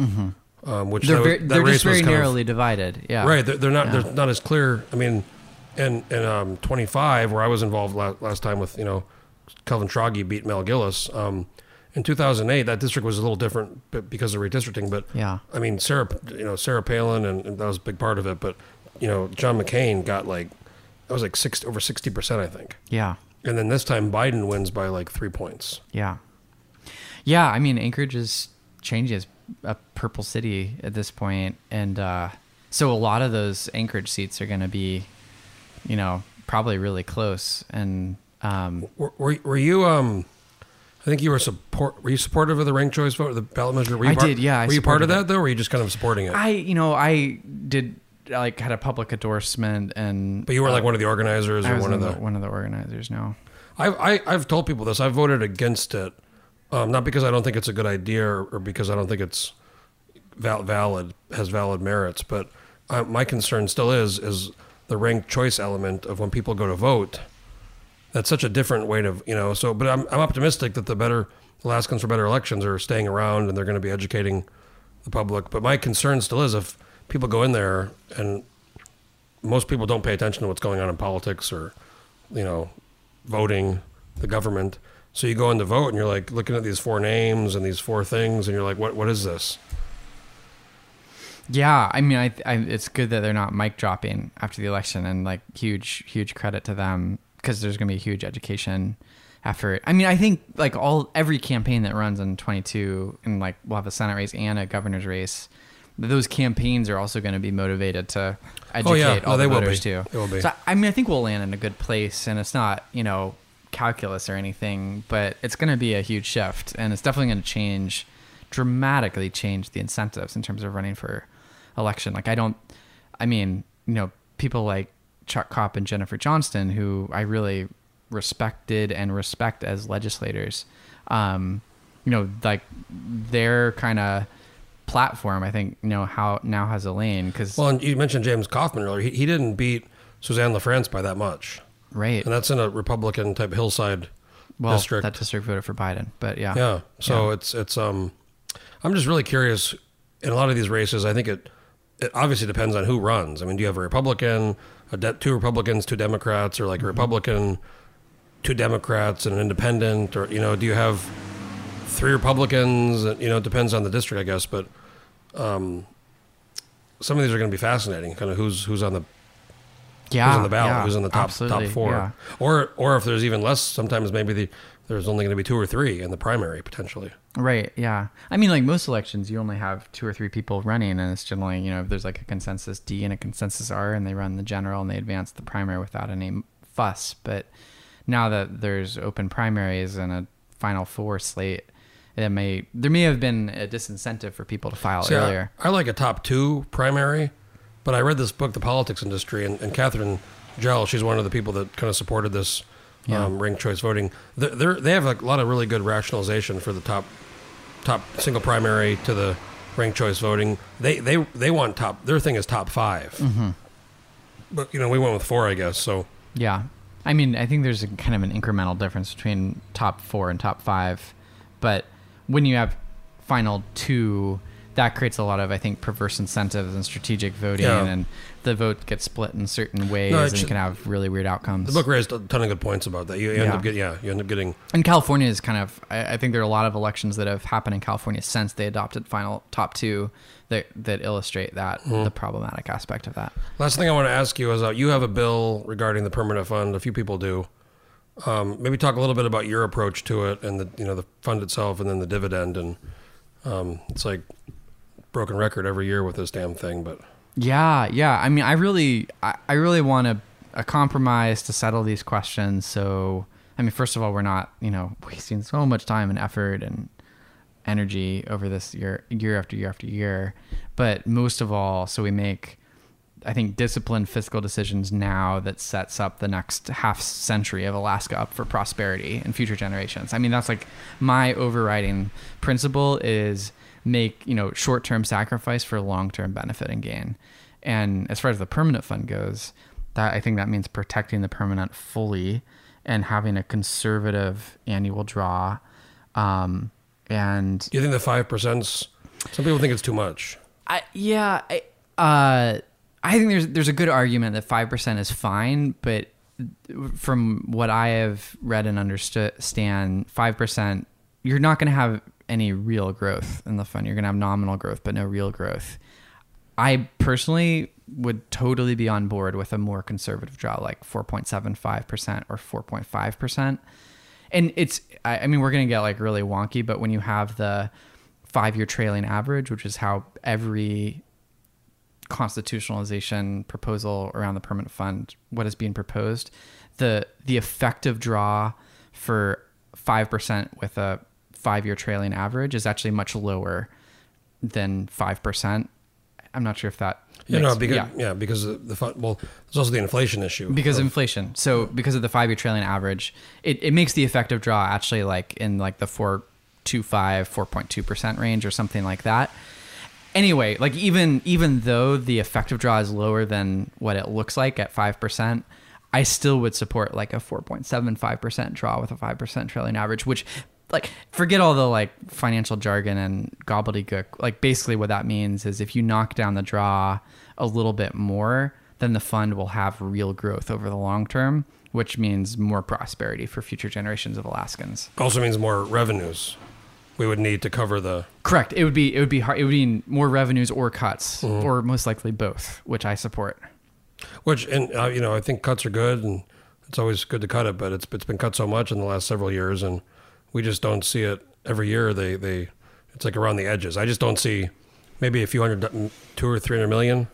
um, which they're that, very, that they're race just very kind of- narrowly divided. Yeah, right. They're, they're not Yeah. they're not as clear. I mean, in in um, 25, where I was involved last, last time with you know, Calvin Schrage beat Mel Gillis. Um, in 2008, that district was a little different because of redistricting, but Yeah, I mean, Sarah, you know, Sarah Palin, and, and that was a big part of it. But you know, John McCain got like that was like six over 60 percent, I think. yeah, And then this time Biden wins by like three points. yeah, yeah. I mean, Anchorage is changing as a purple city at this point, and uh, So a lot of those Anchorage seats are going to be, you know, probably really close. And um, Were, were, were you um? I think you were support. Were you supportive of the ranked choice vote, the ballot measure? Were you I part, did, yeah, I were you part of that though, or were you just kind of supporting it? I, you know, I did like had a public endorsement and. but you were like one of the organizers or one of in the. one of the organizers. No. I've I, I've told people this. I voted against it, um, not because I don't think it's a good idea or, or because I don't think it's val- valid has valid merits, but uh, my concern still is is the ranked choice element of when people go to vote. That's such a different way to you know. So, but I'm I'm optimistic that the better Alaskans for Better elections are staying around and they're going to be educating the public. But my concern still is if people go in there and most people don't pay attention to what's going on in politics or you know voting the government so you go in to vote and you're like looking at these four names and these four things and you're like what what is this Yeah, I mean, I, I it's good that they're not mic dropping after the election, and like huge, huge credit to them because there's going to be a huge education effort. I mean, I think like all every campaign that runs in 22, and like we'll have a Senate race and a governor's race. Those campaigns are also going to be motivated to educate Oh, yeah. No, all they the voters too. They will be. So I mean, I think we'll land in a good place, and it's not you know calculus or anything, but it's going to be a huge shift, and it's definitely going to change dramatically change the incentives in terms of running for election. Like I don't, I mean, you know, people like Chuck Kopp and Jennifer Johnston, who I really respected and respect as legislators, um, you know, like their kind of platform, I think, you know, how now has a lane because well and you mentioned james kaufman earlier. He, he didn't beat suzanne lafrance by that much. Right. and that's in a republican type hillside well, district. that district voted for Biden, but yeah, yeah so Yeah. it's it's um i'm just really curious in a lot of these races i think it it obviously depends on who runs. I mean do you have a republican de- two republicans two democrats or like a Mm-hmm. republican two democrats and an independent or you know do you have three republicans you know it depends on the district i guess but um some of these are going to be fascinating kind of who's who's on the yeah, who's on the ballot, yeah, who's in the top absolutely, top four, yeah. or or if there's even less, sometimes maybe the, there's only going to be two or three in the primary potentially. Right. Yeah. I mean, like most elections, you only have two or three people running, and it's generally, you know, if there's like a consensus D and a consensus R, and they run the general and they advance the primary without any fuss. But now that there's open primaries and a final four slate, it may there may have been a disincentive for people to file See, I- earlier. I, like a top two primary, but I read this book, The Politics Industry, and, and Katherine Gehl, she's one of the people that kind of supported this Yeah. um, ranked choice voting. They're, they're, they have a lot of really good rationalization for the top top single primary to the ranked choice voting. They they they want top. Their thing is top 5 Mm-hmm. But you know, we went with four, I guess. So Yeah. I mean, I think there's a kind of an incremental difference between top four and top five. But when you have final two, that creates a lot of, I think, perverse incentives and strategic voting. Yeah. And the vote gets split in certain ways No, and you can have really weird outcomes. the book raised a ton of good points about that. You, you end Yeah. up getting yeah, you end up getting and California is kind of, I, I think there are a lot of elections that have happened in California since they adopted final top two that, that illustrate that, Mm-hmm. the problematic aspect of that. Last thing I want to ask you is uh, you have a bill regarding the permanent fund. A few people do. Um, maybe talk a little bit about your approach to it and the you know the fund itself and then the dividend and um, it's like broken record every year with this damn thing. But Yeah, yeah. I mean, I really, I, I really want a, a uh, compromise to settle these questions. So, I mean, first of all, we're not, you know, wasting so much time and effort and energy over this year, year after year after year. But most of all, so we make, I think, disciplined fiscal decisions now that sets up the next half century of Alaska up for prosperity and future generations. I mean, that's like my overriding principle is make, you know, short-term sacrifice for long-term benefit and gain. And as far as the permanent fund goes, that I think that means protecting the permanent fully and having a conservative annual draw. Um, and you think the five percent? Some people think it's too much. I yeah, I uh I think there's there's a good argument that five percent is fine, but from what I have read and understand, five percent you're not going to have any real growth in the fund. You're going to have nominal growth, but no real growth. I personally would totally be on board with a more conservative draw, like 4.75% or 4.5%. And it's, I, mean, we're going to get like really wonky, but when you have the five year trailing average, which is how every constitutionalization proposal around the permanent fund, what is being proposed, the the effective draw for five percent with a five year trailing average is actually much lower than five percent. I'm not sure if that. You know, because yeah. yeah, because the, the fun, well, there's also the inflation issue. because of inflation. So because of the five year trailing average, it, it makes the effective draw actually like in like the 4.25, 4.2 percent range or something like that. Anyway, like even even though the effective draw is lower than what it looks like at five percent, I still would support like a 4.75 percent draw with a five percent trailing average, which like forget all the like financial jargon and gobbledygook. Like basically what that means is if you knock down the draw a little bit more, then the fund will have real growth over the long term, which means more prosperity for future generations of Alaskans. also means more revenues we would need to cover the. Correct. It would be it would be hard, it would be more revenues or cuts Mm-hmm. or most likely both, which I support. Which and uh, you know I think cuts are good and it's always good to cut it, but it's it's been cut so much in the last several years and we just don't see it every year. They they it's like around the edges. I just don't see maybe a few hundred, two or three hundred million,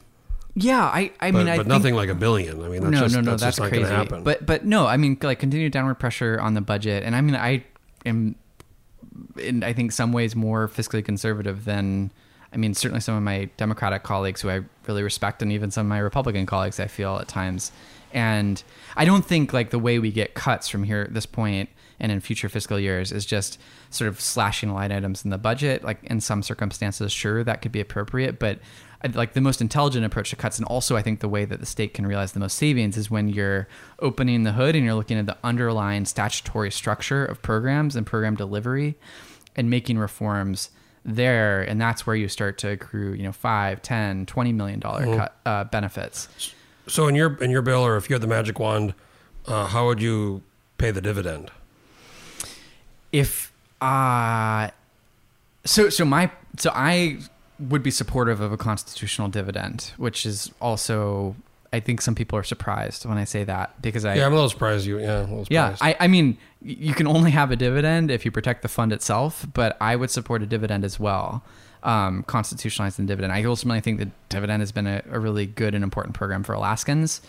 Yeah, I I but, mean I but nothing like a billion. I mean that's no, just no, no, that's, that's, crazy. going to happen. But but no, I mean like continued downward pressure on the budget, and I mean I am in I think some ways more fiscally conservative than I mean certainly some of my Democratic colleagues who I really respect, and even some of my Republican colleagues I feel at times. And I don't think like the way we get cuts from here at this point and in future fiscal years is just sort of slashing line items in the budget. Like in some circumstances, sure that could be appropriate, but like the most intelligent approach to cuts, and also I think the way that the state can realize the most savings is when you're opening the hood and you're looking at the underlying statutory structure of programs and program delivery, and making reforms there, and that's where you start to accrue, you know, five, ten, twenty million dollar cut uh, benefits. so in your in your bill, or if you had the magic wand, uh, how would you pay the dividend? If uh so so my so I would be supportive of a constitutional dividend, which is also I think some people are surprised when I say that because I yeah, I'm a little surprised. You yeah, a little yeah. I, I mean, you can only have a dividend if you protect the fund itself, but I would support a dividend as well, um, constitutionalizing the dividend. I ultimately think the dividend has been a, a really good and important program for Alaskans.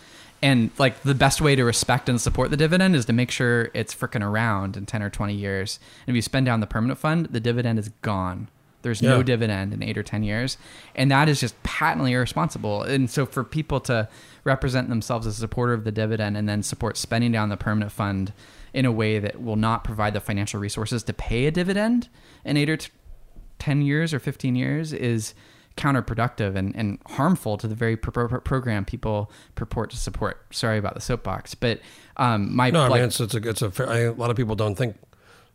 And like the best way to respect and support the dividend is to make sure it's freaking around in 10 or 20 years. And if you spend down the permanent fund, the dividend is gone. There's no dividend in eight or 10 years. And that is just patently irresponsible. And so for people to represent themselves as a supporter of the dividend and then support spending down the permanent fund in a way that will not provide the financial resources to pay a dividend in eight or t- 10 years or 15 years is counterproductive and, and harmful to the very pro- pro- program people purport to support. Sorry about the soapbox, but um, my No, I mean it's it's a it's a fair, I, a lot of people don't think,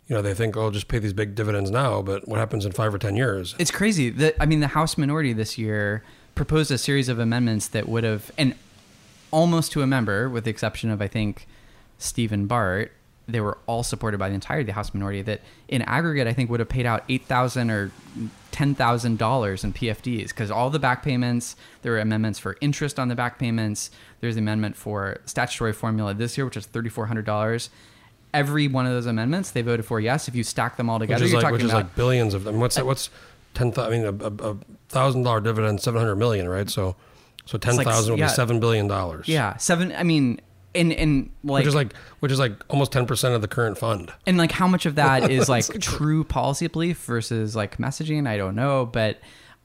you know, they think oh just pay these big dividends now, but what happens in five or ten years? It's crazy. The, I mean, the House minority this year proposed a series of amendments that would have, and almost to a member, with the exception of I think Stephen Bart, they were all supported by the entirety of the House minority. That in aggregate, I think would have paid out eight thousand or ten thousand dollars in PFDs because all the back payments. There are amendments for interest on the back payments. There's the amendment for statutory formula this year, which is thirty four hundred dollars. Every one of those amendments, they voted for yes. If you stack them all which together, is you're like talking which is about like billions of them. What's that? Uh, what's ten thousand? I mean, a, a, thousand dollar dividend, seven hundred million, right? So, so ten like would yeah. be seven billion dollars. Yeah, seven. I mean, and and like, which is like which is like almost ten percent of the current fund. and like how much of that is like true policy belief versus like messaging? I don't know, but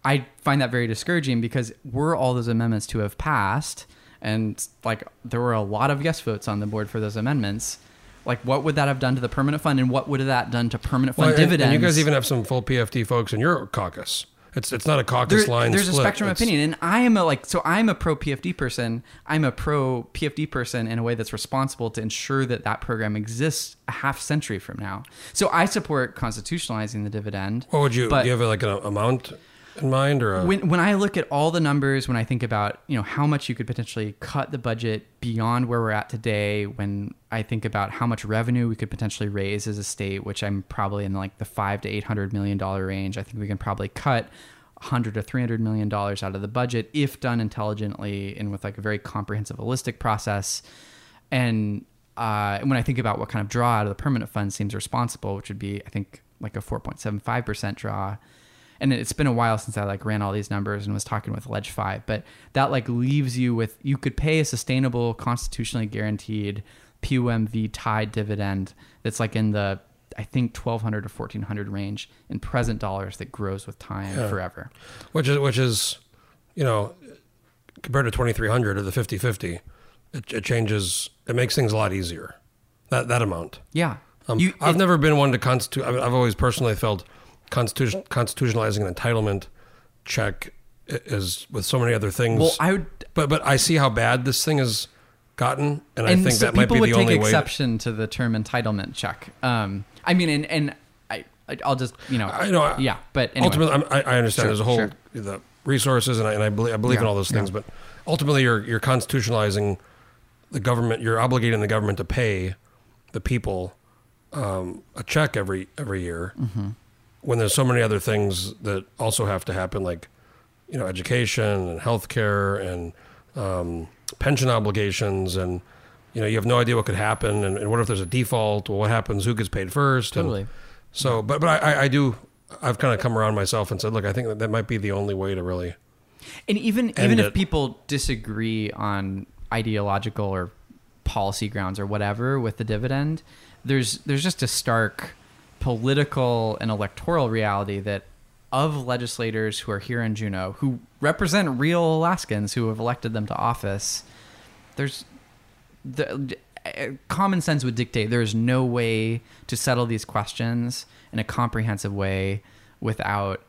I find that very discouraging because were all those amendments to have passed, and like there were a lot of yes votes on the board for those amendments. Like, what would that have done to the permanent fund, and what would that done to permanent fund Well, and- dividends? And you guys even have some full PFD folks in your caucus. It's it's not a caucus There- line. there's split. a spectrum of It's- opinion, and I am a like so I'm a pro PFD person. I'm a pro PFD person in a way that's responsible to ensure that that program exists a half century from now. So I support constitutionalizing the dividend. What would you? But do you have like an amount in mind or a, when when I look at all the numbers, when I think about you know how much you could potentially cut the budget beyond where we're at today, when I think about how much revenue we could potentially raise as a state, which I'm probably in like the five to eight hundred million dollar range, I think we can probably cut hundred to three hundred million dollars out of the budget if done intelligently and with like a very comprehensive, holistic process. And uh, when I think about what kind of draw out of the permanent fund seems responsible, which would be I think like a four point seven five percent draw and it's been a while since I like ran all these numbers and was talking with Ledge Five, but that like leaves you with you could pay a sustainable, constitutionally guaranteed POMV tied dividend that's like in the I think twelve hundred to fourteen hundred range in present dollars that grows with time Yeah. forever. which is which is you know compared to 2300 or the 50-50 it, it changes it makes things a lot easier that that amount Yeah, um, You- i've it- never been one to constitute I've, I've always personally felt constitution constitutionalizing an entitlement check is with so many other things Well, I would but but i see how bad this thing has gotten and, i think so that might people be would the take only way exception to the term entitlement check. Um, I mean, and and I I'll just you know I know, yeah, but anyway. ultimately I'm, I, I understand Sure, there's a whole sure. the resources and I, and I believe, I believe in all those things yeah. but ultimately you're you're constitutionalizing the government you're obligating the government to pay the people um, a check every every year Mm-hmm. When there's so many other things that also have to happen like you know education and healthcare and um, pension obligations and you know you have no idea what could happen and, and what if there's a default well what happens who gets paid first and- Totally. so, but but I, I- do. I've kind of come around myself and said, look, I think that that might be the only way to really. And even even if it. people disagree on ideological or policy grounds or whatever with the dividend, there's there's just a stark political and electoral reality that of legislators who are here in Juneau who represent real Alaskans who have elected them to office, there's the common sense would dictate there is no way to settle these questions in a comprehensive way without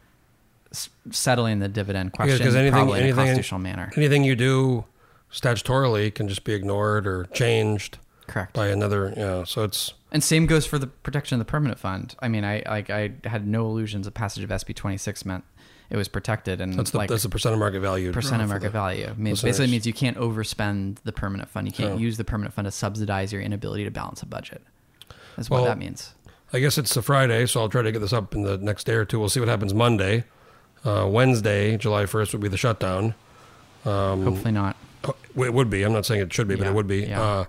s- settling the dividend question Because anything, probably in a anything, constitutional manner. anything you do statutorily can just be ignored or changed Correct. by another. You know, so it's And same goes for the protection of the permanent fund. I mean, I like I had no illusions the passage of SB 26 meant it was protected and that's the like that's the percent of market value. percent of market value. I mean, basically means you can't overspend the permanent fund. You can't use the permanent fund to subsidize your inability to balance a budget. That's Well, what that means. I guess it's a Friday, so I'll try to get this up in the next day or two. We'll see what happens Monday. Uh, Wednesday, July first, would be the shutdown. Hopefully not. It would be. I'm not saying it should be, but Yeah, it would be. yeah. Uh,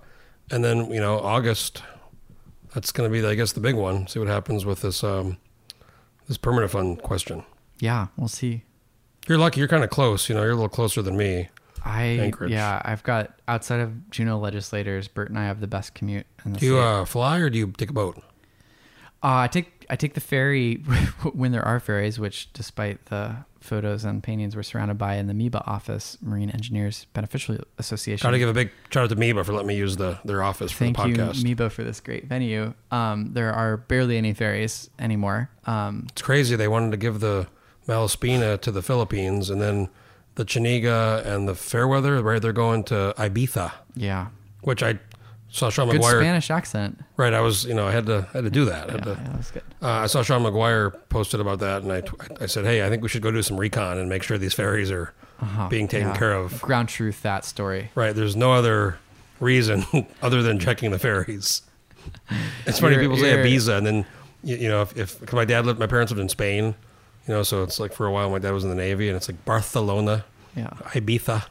and then you know August, that's going to be, I guess, the big one. See what happens with this um, this permanent fund question. Yeah, we'll see. You're lucky. You're kind of close. You know, you're a little closer than me. I Anchorage. yeah, I've got outside of Juneau legislators, Bert and I have the best commute in the Do you state. uh, fly or do you take a boat? Uh, I take I take the ferry when there are ferries, which despite the photos and paintings we're surrounded by in the MEBA office, Marine Engineers Beneficial Association. Got to give a big shout out to Meba for letting me use the their office for Thank the you, podcast. MEBA, for this great venue. Um, there are barely any ferries anymore. Um, It's crazy. They wanted to give the Malaspina to the Philippines, and then the Chenega and the Fairweather, right? They're going to Ibiza, yeah, which I saw Sean good McGuire. Spanish accent. Right, I was, you know, I had to I had to do that. I had Yeah, to, yeah, that was good. Uh, I saw Sean McGuire posted about that, and I, I said, hey, I think we should go do some recon and make sure these ferries are Uh-huh, being taken yeah. care of. Ground truth that story. Right, there's no other reason other than checking the ferries. It's funny people say Ibiza, and then you, you know if, if 'cause my dad lived, my parents lived in Spain, you know, so it's like for a while my dad was in the Navy, and it's like Barcelona, Yeah, Ibiza.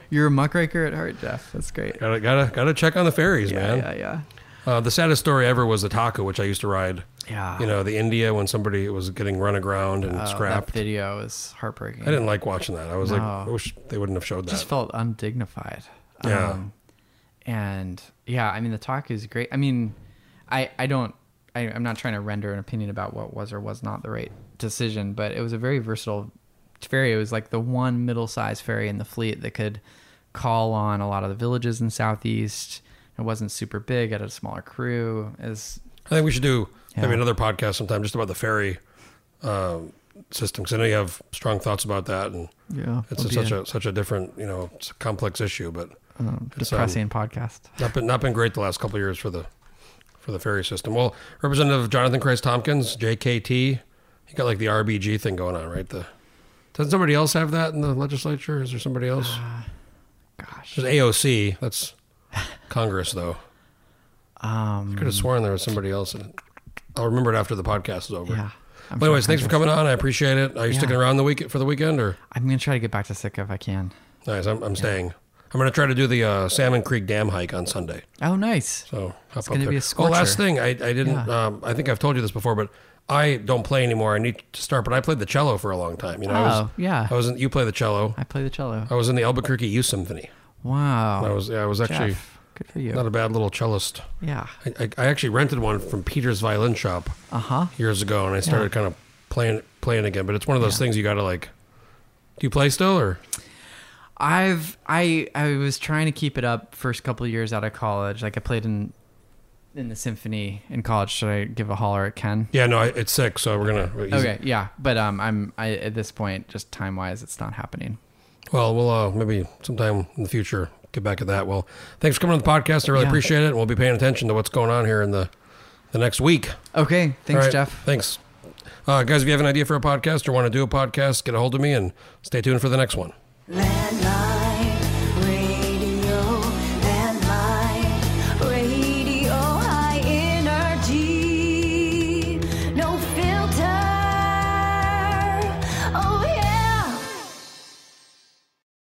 you're a muckraker at heart, Jeff. That's great. Gotta gotta gotta check on the ferries, Yeah, man. yeah, yeah. Uh, the saddest story ever was the Taku, which I used to ride. Yeah. You know, the India when somebody was getting run aground and Oh, scrapped. That video is heartbreaking. I didn't like watching that. I was like, I wish they wouldn't have showed that. just felt undignified. Yeah. Um, and yeah, I mean the talk is great. I mean, I I don't I, I'm not trying to render an opinion about what was or was not the right decision, but it was a very versatile ferry. It was like the one middle-sized ferry in the fleet that could call on a lot of the villages in southeast. It wasn't super big. It had a smaller crew. Is I think we should do maybe another podcast sometime just about the ferry um, system. 'cause I know you have strong thoughts about that, and yeah, it's a, such a such a different, you know, it's a complex issue. But um, it's, um, depressing podcast. not been not been great the last couple of years for the for the ferry system. Well, Representative Jonathan Kreiss-Tomkins, JKT, he got like the RBG thing going on, right? The doesn't somebody else have that in the legislature? Is there somebody else? Gosh, There's AOC. That's Congress, though. um, Could have sworn there was somebody else. And I'll remember it after the podcast is over. yeah. I'm Well, anyways, sure thanks for coming on. I appreciate it. Are you Yeah. sticking around the week for the weekend, or I'm gonna try to get back to Sitka if I can. nice? I'm, I'm staying. I'm going to try to do the uh, Salmon Creek Dam hike on Sunday. Oh, nice. So hop It's up gonna there. be a scorcher. Oh, last thing, I, I didn't. Yeah. Um, I think I've told you this before, but I don't play anymore. I need to start, but I played the cello for a long time. You know, I was, Oh, yeah. I was in, you play the cello. I play the cello. I was in the Albuquerque Youth Symphony. Wow. I was, yeah, I was actually Jeff, good for you. not a bad little cellist. yeah. I, I, I actually rented one from Peter's Violin Shop Uh huh. years ago, and I started kind of playing playing again. But it's one of those things you got to like. Do you play still, or I've I I was trying to keep it up first couple of years out of college. Like I played in in the symphony in college. Should I give a holler at Ken? yeah? No, I, it's sick, so we're gonna. he's- Okay, yeah, but um, I'm I at this point just time wise, it's not happening. Well, we'll uh, maybe sometime in the future get back at that. Well, thanks for coming on the podcast. I really Yeah. appreciate it, and we'll be paying attention to what's going on here in the the next week. Okay, thanks, All right, Jeff. Thanks, uh, guys. If you have an idea for a podcast or want to do a podcast, get a hold of me, and stay tuned for the next one. Landline